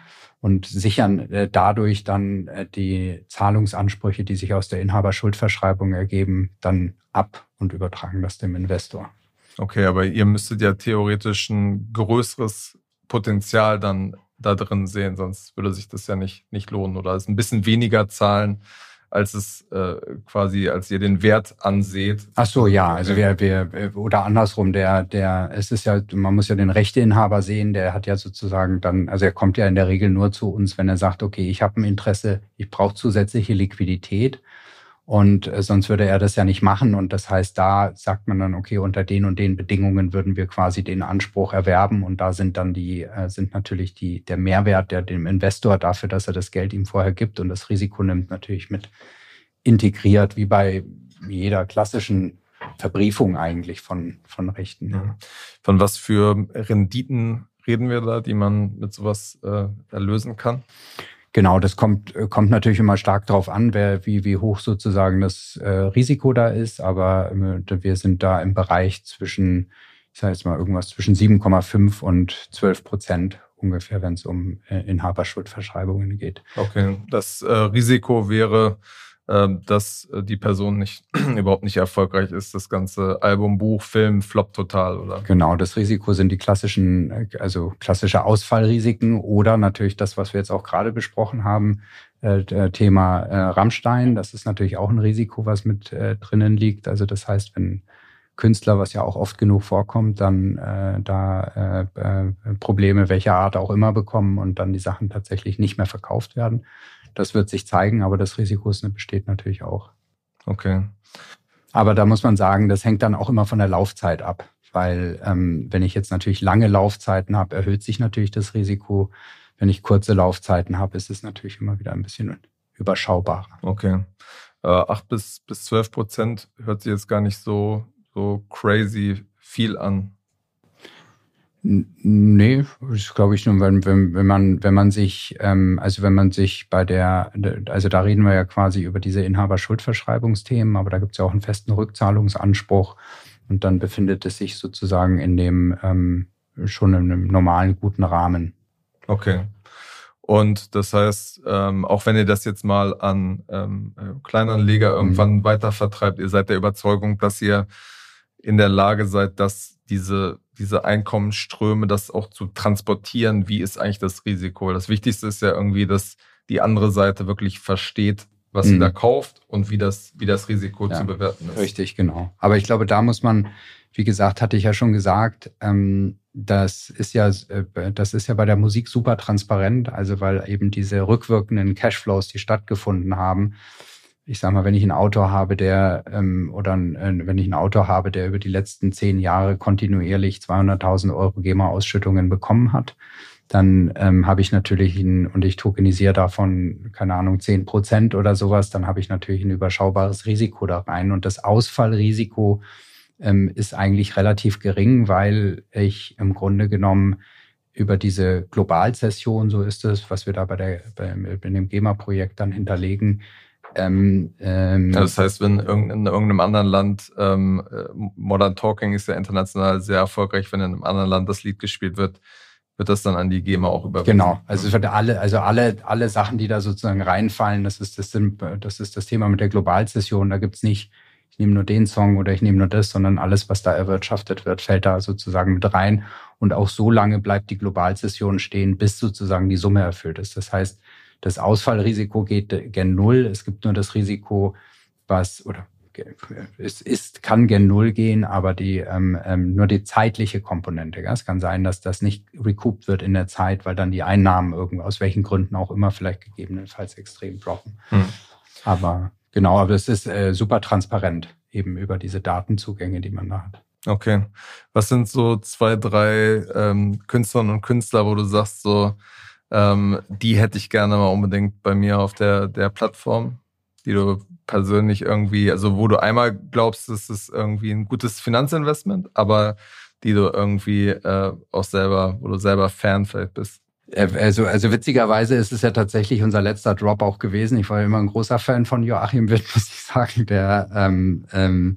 und sichern äh, dadurch dann äh, die Zahlungsansprüche, die sich aus der Inhaberschuldverschreibung ergeben, dann ab und übertragen das dem Investor. Okay, aber ihr müsstet ja theoretisch ein größeres Potenzial dann da drin sehen, sonst würde sich das ja nicht, nicht lohnen. Oder es ein bisschen weniger zahlen, als es äh, quasi, als ihr den Wert anseht. Ach so, ja, also wir, wir oder andersrum, der, der, es ist ja, man muss ja den Rechteinhaber sehen, der hat ja sozusagen dann, also er kommt ja in der Regel nur zu uns, wenn er sagt, okay, ich habe ein Interesse, ich brauche zusätzliche Liquidität und äh, sonst würde er das ja nicht machen. Und das heißt, da sagt man dann, okay, unter den und den Bedingungen würden wir quasi den Anspruch erwerben. Und da sind dann die, äh, sind natürlich die, der Mehrwert der dem Investor dafür, dass er das Geld ihm vorher gibt und das Risiko nimmt, natürlich mit integriert, wie bei jeder klassischen Verbriefung eigentlich von, von Rechten. Ja. Von was für Renditen reden wir da, die man mit sowas äh, erlösen kann? Genau, das kommt, äh, kommt natürlich immer stark darauf an, wer, wie, wie hoch sozusagen das äh, Risiko da ist. Aber äh, wir sind da im Bereich zwischen, ich sage jetzt mal irgendwas zwischen 7,5 und 12 Prozent ungefähr, wenn es um äh, Inhaberschuldverschreibungen geht. Okay, das äh, Risiko wäre dass äh, die Person nicht *clears throat* überhaupt nicht erfolgreich ist. Das ganze Album, Buch, Film floppt total, oder? Genau, das Risiko sind die klassischen, äh, also klassische Ausfallrisiken oder natürlich das, was wir jetzt auch gerade besprochen haben, äh, Thema äh, Rammstein. Das ist natürlich auch ein Risiko, was mit äh, drinnen liegt. Also das heißt, wenn Künstler, was ja auch oft genug vorkommt, dann äh, da äh, äh, Probleme welcher Art auch immer bekommen und dann die Sachen tatsächlich nicht mehr verkauft werden. Das wird sich zeigen, aber das Risiko besteht natürlich auch. Okay. Aber da muss man sagen, das hängt dann auch immer von der Laufzeit ab, weil ähm, wenn ich jetzt natürlich lange Laufzeiten habe, erhöht sich natürlich das Risiko. Wenn ich kurze Laufzeiten habe, ist es natürlich immer wieder ein bisschen überschaubarer. Okay. Äh, 8 bis, bis 12 Prozent hört sich jetzt gar nicht so, so crazy viel an. Nee, das glaube ich nur, wenn, wenn, wenn man, wenn man sich, ähm, also wenn man sich bei der, also da reden wir ja quasi über diese Inhaberschuldverschreibungsthemen, aber da gibt es ja auch einen festen Rückzahlungsanspruch und dann befindet es sich sozusagen in dem ähm, schon in einem normalen, guten Rahmen. Okay. Und das heißt, ähm, auch wenn ihr das jetzt mal an ähm, äh, Kleinanleger irgendwann mhm. weiter vertreibt, ihr seid der Überzeugung, dass ihr in der Lage seid, dass diese diese Einkommensströme, das auch zu transportieren, wie ist eigentlich das Risiko? Das Wichtigste ist ja irgendwie, dass die andere Seite wirklich versteht, was mhm. sie da kauft und wie das, wie das Risiko ja, zu bewerten ist. Richtig, genau. Aber ich glaube, da muss man, wie gesagt, hatte ich ja schon gesagt, ähm, das ist ja, äh, das ist ja bei der Musik super transparent, also weil eben diese rückwirkenden Cashflows, die stattgefunden haben, ich sag mal, wenn ich ein Auto habe, der ähm, oder äh, wenn ich ein Auto habe, der über die letzten zehn Jahre kontinuierlich 200.000 Euro GEMA-Ausschüttungen bekommen hat, dann ähm, habe ich natürlich ein, und ich tokenisiere davon, keine Ahnung, zehn Prozent oder sowas, dann habe ich natürlich ein überschaubares Risiko da rein. Und das Ausfallrisiko ähm, ist eigentlich relativ gering, weil ich im Grunde genommen über diese Globalzession, so ist es, was wir da bei, der, bei, bei dem GEMA-Projekt dann hinterlegen, ähm, ähm, das heißt, wenn in irgendeinem anderen Land ähm, äh, Modern Talking ist ja international sehr erfolgreich, wenn in einem anderen Land das Lied gespielt wird, wird das dann an die GEMA auch überwiesen. Genau, also es wird alle, also alle, alle Sachen, die da sozusagen reinfallen, das ist das, das ist das Thema mit der Globalsession. Da gibt's nicht, ich nehme nur den Song oder ich nehme nur das, sondern alles, was da erwirtschaftet wird, fällt da sozusagen mit rein. Und auch so lange bleibt die Globalsession stehen, bis sozusagen die Summe erfüllt ist. Das heißt, das Ausfallrisiko geht gen Null. Es gibt nur das Risiko, was, oder es ist, kann gen Null gehen, aber die, ähm, ähm, nur die zeitliche Komponente. Ja? Es kann sein, dass das nicht recouped wird in der Zeit, weil dann die Einnahmen irgendwie, aus welchen Gründen auch immer, vielleicht gegebenenfalls extrem droppen. Hm. Aber genau, aber es ist äh, super transparent, eben über diese Datenzugänge, die man da hat. Okay. Was sind so zwei, drei ähm, Künstlerinnen und Künstler, wo du sagst, so, ähm, die hätte ich gerne mal unbedingt bei mir auf der, der Plattform, die du persönlich irgendwie, also wo du einmal glaubst, es ist irgendwie ein gutes Finanzinvestment, aber die du irgendwie äh, auch selber, wo du selber Fan vielleicht bist. Äh, also, also witzigerweise ist es ja tatsächlich unser letzter Drop auch gewesen. Ich war immer ein großer Fan von Joachim Witt, *laughs* muss ich sagen. Der, ähm, ähm,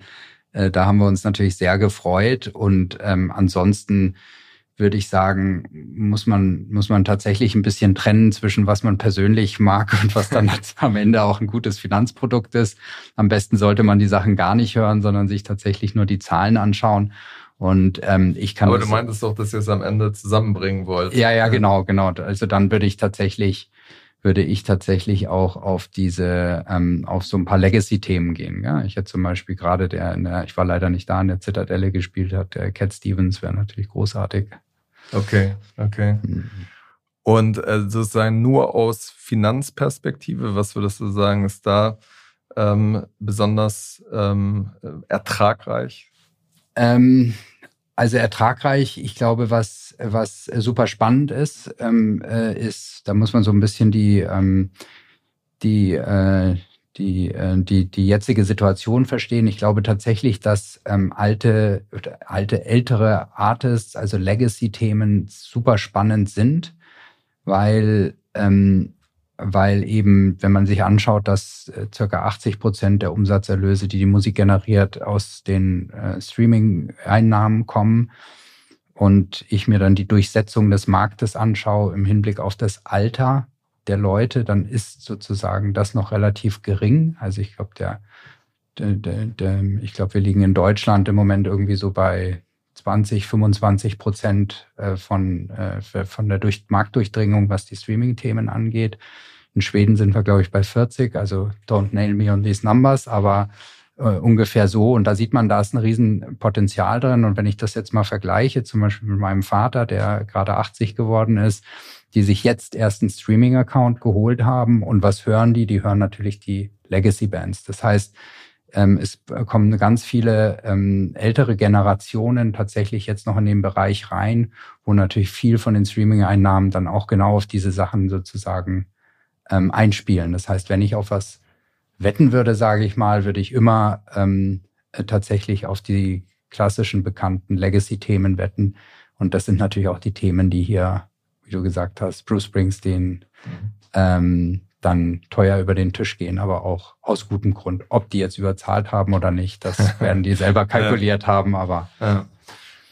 äh, da haben wir uns natürlich sehr gefreut. Und ähm, ansonsten würde ich sagen, muss man, muss man tatsächlich ein bisschen trennen zwischen was man persönlich mag *laughs* und was dann *laughs* am Ende auch ein gutes Finanzprodukt ist. Am besten sollte man die Sachen gar nicht hören, sondern sich tatsächlich nur die Zahlen anschauen. Und ähm, ich kann. Aber du meintest doch, dass ihr es am Ende zusammenbringen wollt. Ja, ja, genau, genau. Also dann würde ich tatsächlich, würde ich tatsächlich auch auf diese, ähm, auf so ein paar Legacy-Themen gehen. Ja? Ich hätte zum Beispiel gerade der, der, ich war leider nicht da, in der Zitadelle gespielt hat, der Cat Stevens wäre natürlich großartig. Okay, okay. Und äh, sozusagen nur aus Finanzperspektive, was würdest du sagen, ist da ähm, besonders ähm, ertragreich? Ähm, also ertragreich, ich glaube, was, was super spannend ist, ähm, äh, ist, da muss man so ein bisschen die, ähm, die, äh, die, äh, die, die jetzige Situation verstehen. Ich glaube tatsächlich, dass ähm, alte, alte, ältere Artists, also Legacy-Themen super spannend sind, weil ähm, weil eben, wenn man sich anschaut, dass äh, circa 80 Prozent der Umsatzerlöse, die die Musik generiert, aus den äh, Streaming-Einnahmen kommen und ich mir dann die Durchsetzung des Marktes anschaue im Hinblick auf das Alter der Leute, dann ist sozusagen das noch relativ gering. Also ich glaube, der, der, der, der, ich glaube, wir liegen in Deutschland im Moment irgendwie so bei 20, 25 Prozent äh, von, äh, von der Durch Marktdurchdringung, was die Streaming-Themen angeht. In Schweden sind wir, glaube ich, bei 40, also don't nail me on these numbers, aber äh, ungefähr so. Und da sieht man, da ist ein Riesenpotenzial drin. Und wenn ich das jetzt mal vergleiche, zum Beispiel mit meinem Vater, der gerade 80 geworden ist, die sich jetzt erst einen Streaming-Account geholt haben. Und was hören die? Die hören natürlich die Legacy-Bands. Das heißt, ähm, es kommen ganz viele ähm, ältere Generationen tatsächlich jetzt noch in den Bereich rein, wo natürlich viel von den Streaming-Einnahmen dann auch genau auf diese Sachen sozusagen ähm, einspielen. Das heißt, wenn ich auf was wetten würde, sage ich mal, würde ich immer tatsächlich auf die klassischen bekannten Legacy-Themen wetten. Und das sind natürlich auch die Themen, die hier, wie du gesagt hast, Bruce Springsteen, mhm. ähm, dann teuer über den Tisch gehen, aber auch aus gutem Grund. Ob die jetzt überzahlt haben oder nicht, das *laughs* werden die selber kalkuliert ja. haben, aber. Ja.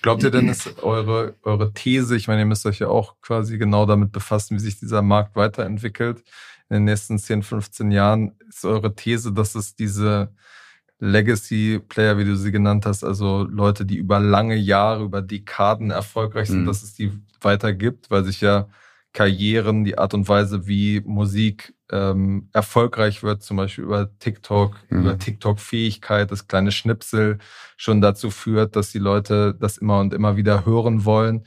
Glaubt ihr denn, ist eure, eure These, ich meine, ihr müsst euch ja auch quasi genau damit befassen, wie sich dieser Markt weiterentwickelt in den nächsten 10, 15 Jahren, ist eure These, dass es diese Legacy-Player, wie du sie genannt hast, also Leute, die über lange Jahre, über Dekaden erfolgreich sind, mhm. dass es die weiter gibt, weil sich ja Karrieren, die Art und Weise, wie Musik ähm, erfolgreich wird, zum Beispiel über TikTok, mhm. über TikTok-Fähigkeit, das kleine Schnipsel schon dazu führt, dass die Leute das immer und immer wieder hören wollen.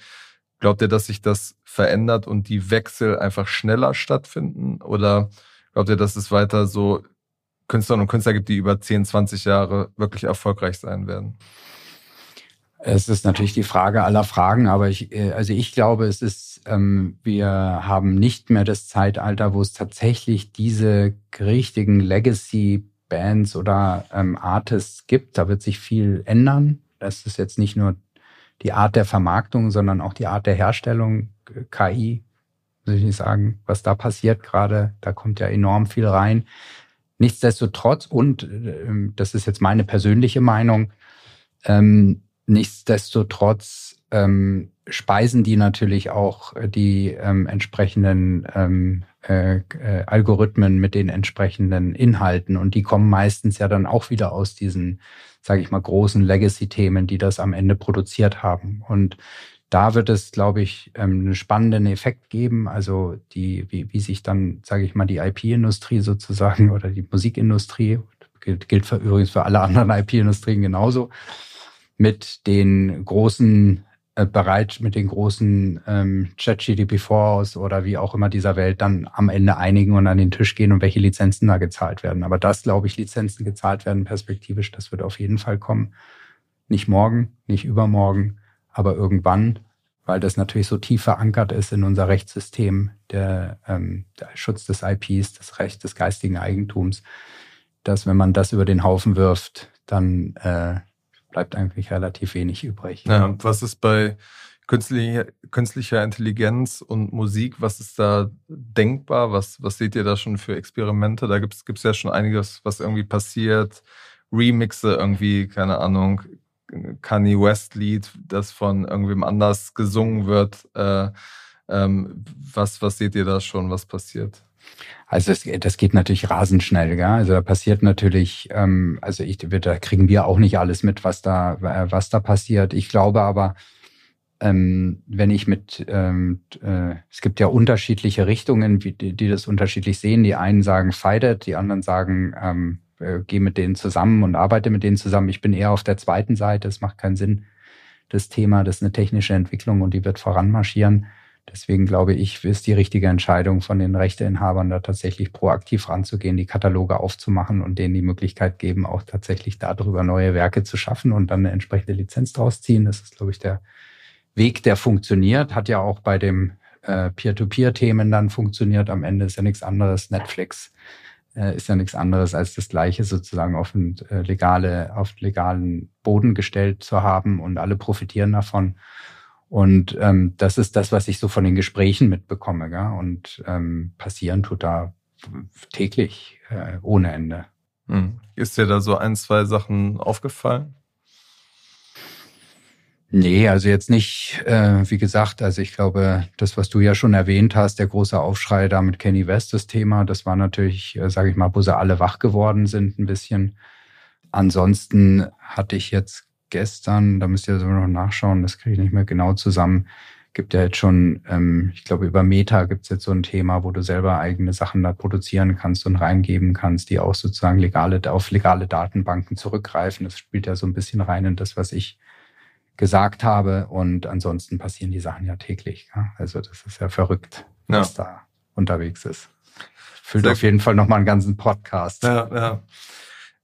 Glaubt ihr, dass sich das verändert und die Wechsel einfach schneller stattfinden? Oder glaubt ihr, dass es weiter so Künstlerinnen und Künstler gibt, die über 10, 20 Jahre wirklich erfolgreich sein werden? Es ist natürlich die Frage aller Fragen, aber ich, äh, also ich glaube, es ist, ähm, wir haben nicht mehr das Zeitalter, wo es tatsächlich diese richtigen Legacy-Bands oder ähm, Artists gibt. Da wird sich viel ändern. Das ist jetzt nicht nur die Art der Vermarktung, sondern auch die Art der Herstellung. KI, muss ich nicht sagen, was da passiert gerade. Da kommt ja enorm viel rein. Nichtsdestotrotz, und äh, das ist jetzt meine persönliche Meinung, ähm, Nichtsdestotrotz ähm, speisen die natürlich auch die ähm, entsprechenden ähm, äh, äh, Algorithmen mit den entsprechenden Inhalten und die kommen meistens ja dann auch wieder aus diesen, sage ich mal, großen Legacy-Themen, die das am Ende produziert haben. Und da wird es, glaube ich, ähm, einen spannenden Effekt geben. Also die, wie, wie sich dann, sage ich mal, die IP-Industrie sozusagen *laughs* oder die Musikindustrie gilt, gilt für, übrigens für alle anderen IP-Industrien genauso mit den großen äh, bereit mit den großen ähm, ChatGDP4s oder wie auch immer dieser Welt dann am Ende einigen und an den Tisch gehen und welche Lizenzen da gezahlt werden. Aber das, glaube ich, Lizenzen gezahlt werden perspektivisch, das wird auf jeden Fall kommen. Nicht morgen, nicht übermorgen, aber irgendwann, weil das natürlich so tief verankert ist in unser Rechtssystem, der, ähm, der Schutz des IPs, das Recht des geistigen Eigentums, dass wenn man das über den Haufen wirft, dann äh, bleibt eigentlich relativ wenig übrig. Ja, was ist bei künstlicher, künstlicher Intelligenz und Musik, was ist da denkbar? Was, was seht ihr da schon für Experimente? Da gibt es ja schon einiges, was irgendwie passiert. Remixe irgendwie, keine Ahnung, Kanye West Lied, das von irgendwem anders gesungen wird. Äh, ähm, was, was seht ihr da schon, was passiert? Also das, das geht natürlich rasend schnell, gell? Also da passiert natürlich, ähm, also ich, da kriegen wir auch nicht alles mit, was da, äh, was da passiert. Ich glaube aber, ähm, wenn ich mit, ähm, äh, es gibt ja unterschiedliche Richtungen, die, die das unterschiedlich sehen. Die einen sagen it, die anderen sagen ähm, äh, geh mit denen zusammen und arbeite mit denen zusammen. Ich bin eher auf der zweiten Seite. Es macht keinen Sinn, das Thema, das ist eine technische Entwicklung und die wird voranmarschieren. Deswegen glaube ich, ist die richtige Entscheidung von den Rechteinhabern, da tatsächlich proaktiv ranzugehen, die Kataloge aufzumachen und denen die Möglichkeit geben, auch tatsächlich darüber neue Werke zu schaffen und dann eine entsprechende Lizenz draus ziehen. Das ist, glaube ich, der Weg, der funktioniert. Hat ja auch bei dem äh, Peer-to-Peer-Themen dann funktioniert. Am Ende ist ja nichts anderes. Netflix äh, ist ja nichts anderes als das Gleiche sozusagen auf, ein, äh, legale, auf legalen Boden gestellt zu haben und alle profitieren davon. Und ähm, das ist das, was ich so von den Gesprächen mitbekomme. Gell? Und ähm, passieren tut da täglich äh, ohne Ende. Hm. Ist dir da so ein, zwei Sachen aufgefallen? Nee, also jetzt nicht, äh, wie gesagt, also ich glaube, das, was du ja schon erwähnt hast, der große Aufschrei da mit Kenny West, das Thema, das war natürlich, äh, sage ich mal, wo sie alle wach geworden sind ein bisschen. Ansonsten hatte ich jetzt gestern, da müsst ihr so noch nachschauen, das kriege ich nicht mehr genau zusammen, gibt ja jetzt schon, ähm, ich glaube, über Meta gibt es jetzt so ein Thema, wo du selber eigene Sachen da produzieren kannst und reingeben kannst, die auch sozusagen legale, auf legale Datenbanken zurückgreifen. Das spielt ja so ein bisschen rein in das, was ich gesagt habe. Und ansonsten passieren die Sachen ja täglich. Ja? Also das ist ja verrückt, ja. was da unterwegs ist. Füllt Sehr auf jeden Fall nochmal einen ganzen Podcast. Ja, ja.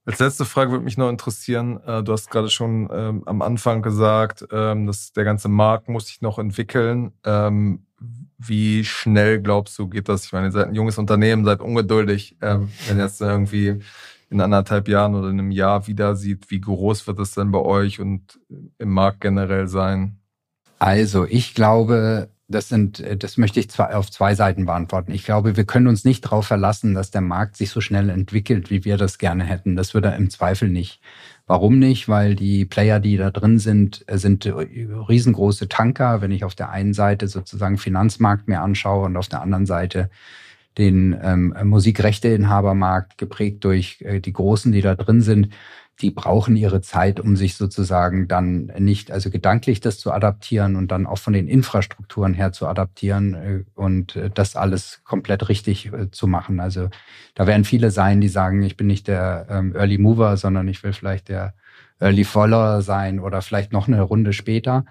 Als letzte Frage würde mich noch interessieren, äh, du hast gerade schon ähm, am Anfang gesagt, ähm, dass der ganze Markt muss sich noch entwickeln. Ähm, wie schnell glaubst du, geht das? Ich meine, ihr seid ein junges Unternehmen, seid ungeduldig. Wenn jetzt irgendwie in anderthalb Jahren oder in einem Jahr wieder sieht, wie groß wird es denn bei euch und im Markt generell sein? Also, ich glaube, das sind, das möchte ich zwei, auf zwei Seiten beantworten. Ich glaube, wir können uns nicht darauf verlassen, dass der Markt sich so schnell entwickelt, wie wir das gerne hätten. Das würde im Zweifel nicht. Warum nicht? Weil die Player, die da drin sind, sind riesengroße Tanker. Wenn ich auf der einen Seite sozusagen Finanzmarkt mir anschaue und auf der anderen Seite den ähm, Musikrechteinhabermarkt, geprägt durch äh, die Großen, die da drin sind, die brauchen ihre Zeit, um sich sozusagen dann nicht, also gedanklich das zu adaptieren und dann auch von den Infrastrukturen her zu adaptieren äh, und äh, das alles komplett richtig äh, zu machen. Also da werden viele sein, die sagen, ich bin nicht der ähm, Early Mover, sondern ich will vielleicht der Early Follower sein oder vielleicht noch eine Runde später.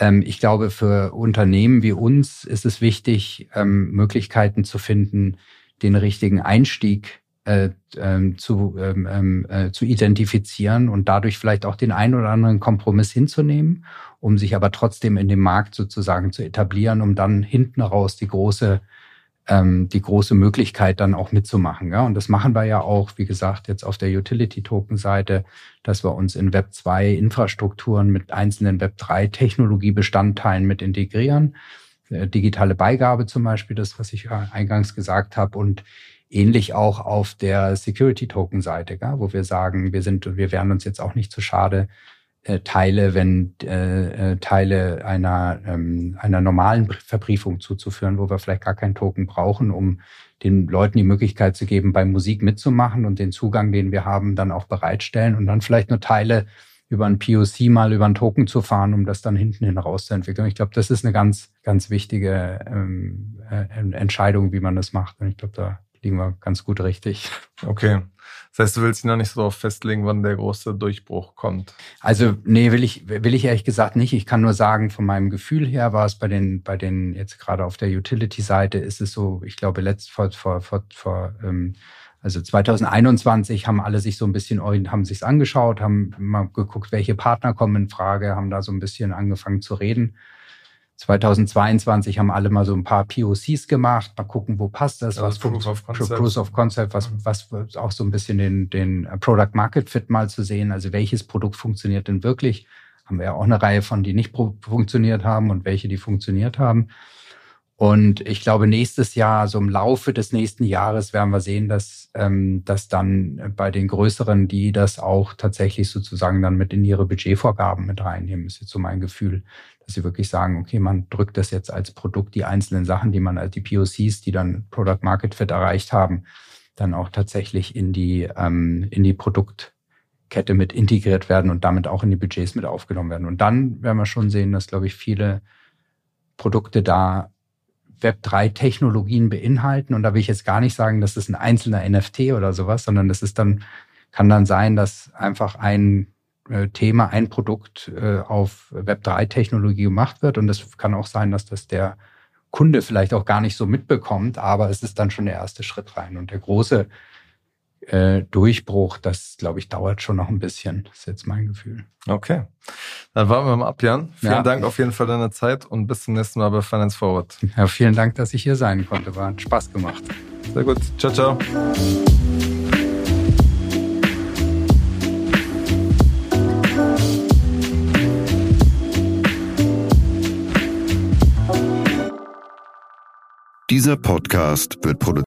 Ähm, ich glaube, für Unternehmen wie uns ist es wichtig, ähm, Möglichkeiten zu finden, den richtigen Einstieg äh, ähm, zu, ähm, ähm, äh, zu identifizieren und dadurch vielleicht auch den einen oder anderen Kompromiss hinzunehmen, um sich aber trotzdem in dem Markt sozusagen zu etablieren, um dann hinten raus die große ähm, die große Möglichkeit dann auch mitzumachen. Ja? Und das machen wir ja auch, wie gesagt, jetzt auf der Utility-Token-Seite, dass wir uns in Web 2 Infrastrukturen mit einzelnen Web 3 Technologiebestandteilen mit integrieren. Äh, digitale Beigabe zum Beispiel, das, was ich eingangs gesagt habe, und ähnlich auch auf der Security-Token-Seite, wo wir sagen, wir sind, wir wären uns jetzt auch nicht zu schade, äh, Teile, wenn äh, äh, Teile einer, ähm, einer normalen Verbriefung zuzuführen, wo wir vielleicht gar keinen Token brauchen, um den Leuten die Möglichkeit zu geben, bei Musik mitzumachen und den Zugang, den wir haben, dann auch bereitstellen und dann vielleicht nur Teile über ein POC mal über einen Token zu fahren, um das dann hinten hin rauszuentwickeln. Ich glaube, das ist eine ganz, ganz wichtige ähm, äh, Entscheidung, wie man das macht. Und ich glaube, da liegen wir ganz gut richtig. Okay. Das heißt, du willst dich noch nicht so darauf festlegen, wann der große Durchbruch kommt. Also, nee, will ich, will ich ehrlich gesagt nicht. Ich kann nur sagen, von meinem Gefühl her war es bei den, bei den, jetzt gerade auf der Utility-Seite ist es so, ich glaube, letzt vor, vor, vor, vor ähm, also 2021 haben alle sich so ein bisschen, haben sich's angeschaut, haben mal geguckt, welche Partner kommen in Frage, haben da so ein bisschen angefangen zu reden. 2022 haben alle mal so ein paar POCs gemacht, mal gucken, wo passt das, was Proof of Concept, Proof of Concept was, was auch so ein bisschen den, den Product Market Fit mal zu sehen, also welches Produkt funktioniert denn wirklich. Haben wir ja auch eine Reihe von, die nicht funktioniert haben und welche, die funktioniert haben. Und ich glaube, nächstes Jahr, so im Laufe des nächsten Jahres, werden wir sehen, dass, ähm, dass dann bei den größeren, die das auch tatsächlich sozusagen dann mit in ihre Budgetvorgaben mit reinnehmen, ist jetzt so mein Gefühl, dass sie wirklich sagen, okay, man drückt das jetzt als Produkt, die einzelnen Sachen, die man als die POCs, die dann Product Market Fit erreicht haben, dann auch tatsächlich in die, ähm, in die Produktkette mit integriert werden und damit auch in die Budgets mit aufgenommen werden. Und dann werden wir schon sehen, dass, glaube ich, viele Produkte da Web3-Technologien beinhalten. Und da will ich jetzt gar nicht sagen, das ist ein einzelner NFT oder sowas, sondern das ist dann, kann dann sein, dass einfach ein äh, Thema, ein Produkt äh, auf Web3-Technologie gemacht wird. Und das kann auch sein, dass das der Kunde vielleicht auch gar nicht so mitbekommt, aber es ist dann schon der erste Schritt rein. Und der große äh, Durchbruch, das glaube ich, dauert schon noch ein bisschen. Das ist jetzt mein Gefühl. Okay. Dann warten wir mal ab, Jan. Vielen ja. Dank auf jeden Fall deiner Zeit und bis zum nächsten Mal bei Finance Forward. Ja, vielen Dank, dass ich hier sein konnte. War hat Spaß gemacht. Sehr gut. Ciao, ciao. Dieser Podcast wird produziert